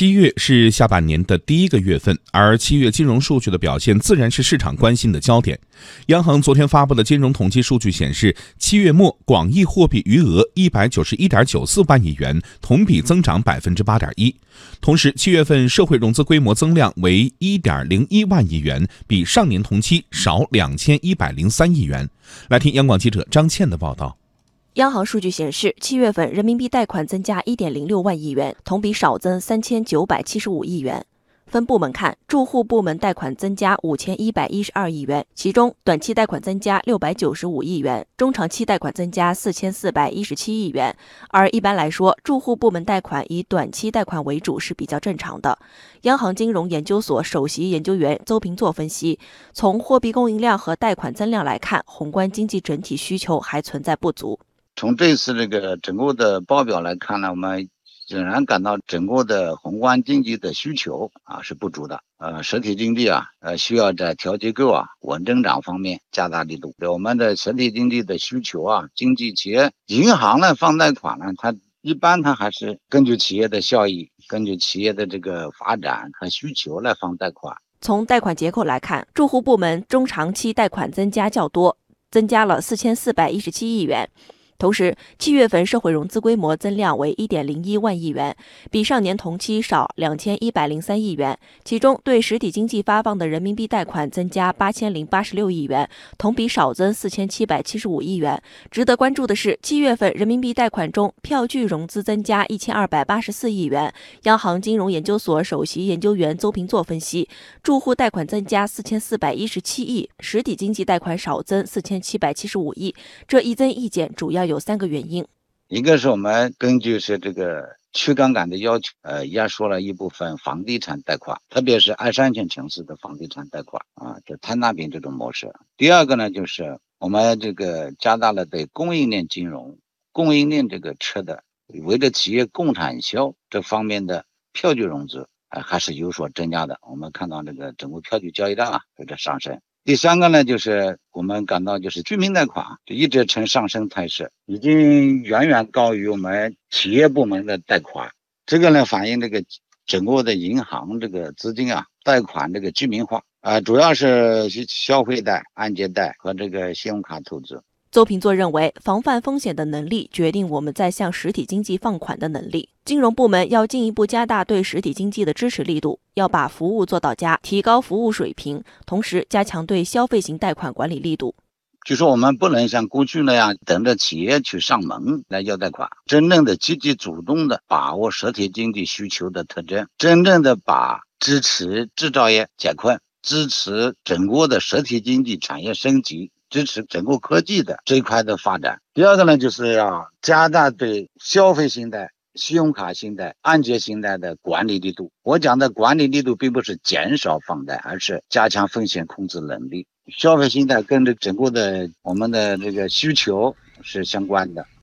七月是下半年的第一个月份，而七月金融数据的表现自然是市场关心的焦点。央行昨天发布的金融统计数据显示，七月末广义货币余额一百九十一点九四万亿元，同比增长百分之八点一。同时，七月份社会融资规模增量为一点零一万亿元，比上年同期少两千一百零三亿元。来听央广记者张倩的报道。央行数据显示，七月份人民币贷款增加一点零六万亿元，同比少增三千九百七十五亿元。分部门看，住户部门贷款增加五千一百一十二亿元，其中短期贷款增加六百九十五亿元，中长期贷款增加四千四百一十七亿元。而一般来说，住户部门贷款以短期贷款为主是比较正常的。央行金融研究所首席研究员邹平作分析，从货币供应量和贷款增量来看，宏观经济整体需求还存在不足。从这次这个整个的报表来看呢，我们仍然感到整个的宏观经济的需求啊是不足的。呃，实体经济啊，呃，需要在调结构啊、稳增长方面加大力度。我们的实体经济的需求啊，经济企业银行呢放贷款呢，它一般它还是根据企业的效益、根据企业的这个发展和需求来放贷款。从贷款结构来看，住户部门中长期贷款增加较多，增加了四千四百一十七亿元。同时，七月份社会融资规模增量为一点零一万亿元，比上年同期少两千一百零三亿元。其中，对实体经济发放的人民币贷款增加八千零八十六亿元，同比少增四千七百七十五亿元。值得关注的是，七月份人民币贷款中票据融资增加一千二百八十四亿元。央行金融研究所首席研究员邹平作分析，住户贷款增加四千四百一十七亿，实体经济贷款少增四千七百七十五亿，这一增一减主要。有三个原因，一个是我们根据是这个去杠杆的要求，呃，压缩了一部分房地产贷款，特别是二三线城市的房地产贷款啊，就摊大饼这种模式。第二个呢，就是我们这个加大了对供应链金融、供应链这个车的，围着企业共产销这方面的票据融资，呃，还是有所增加的。我们看到这个整个票据交易量啊，有点上升。第三个呢，就是我们感到就是居民贷款就一直呈上升态势，已经远远高于我们企业部门的贷款。这个呢，反映这个整个的银行这个资金啊，贷款这个居民化啊，主要是消费贷、按揭贷和这个信用卡投资。邹平作认为，防范风险的能力决定我们在向实体经济放款的能力。金融部门要进一步加大对实体经济的支持力度，要把服务做到家，提高服务水平，同时加强对消费型贷款管理力度。就说我们不能像过去那样等着企业去上门来要贷款，真正的积极主动的把握实体经济需求的特征，真正的把支持制造业解困，支持整个的实体经济产业升级。支持整个科技的这一块的发展。第二个呢，就是要加大对消费信贷、信用卡信贷、按揭信贷的管理力度。我讲的管理力度，并不是减少放贷，而是加强风险控制能力。消费信贷跟这整个的我们的这个需求是相关的。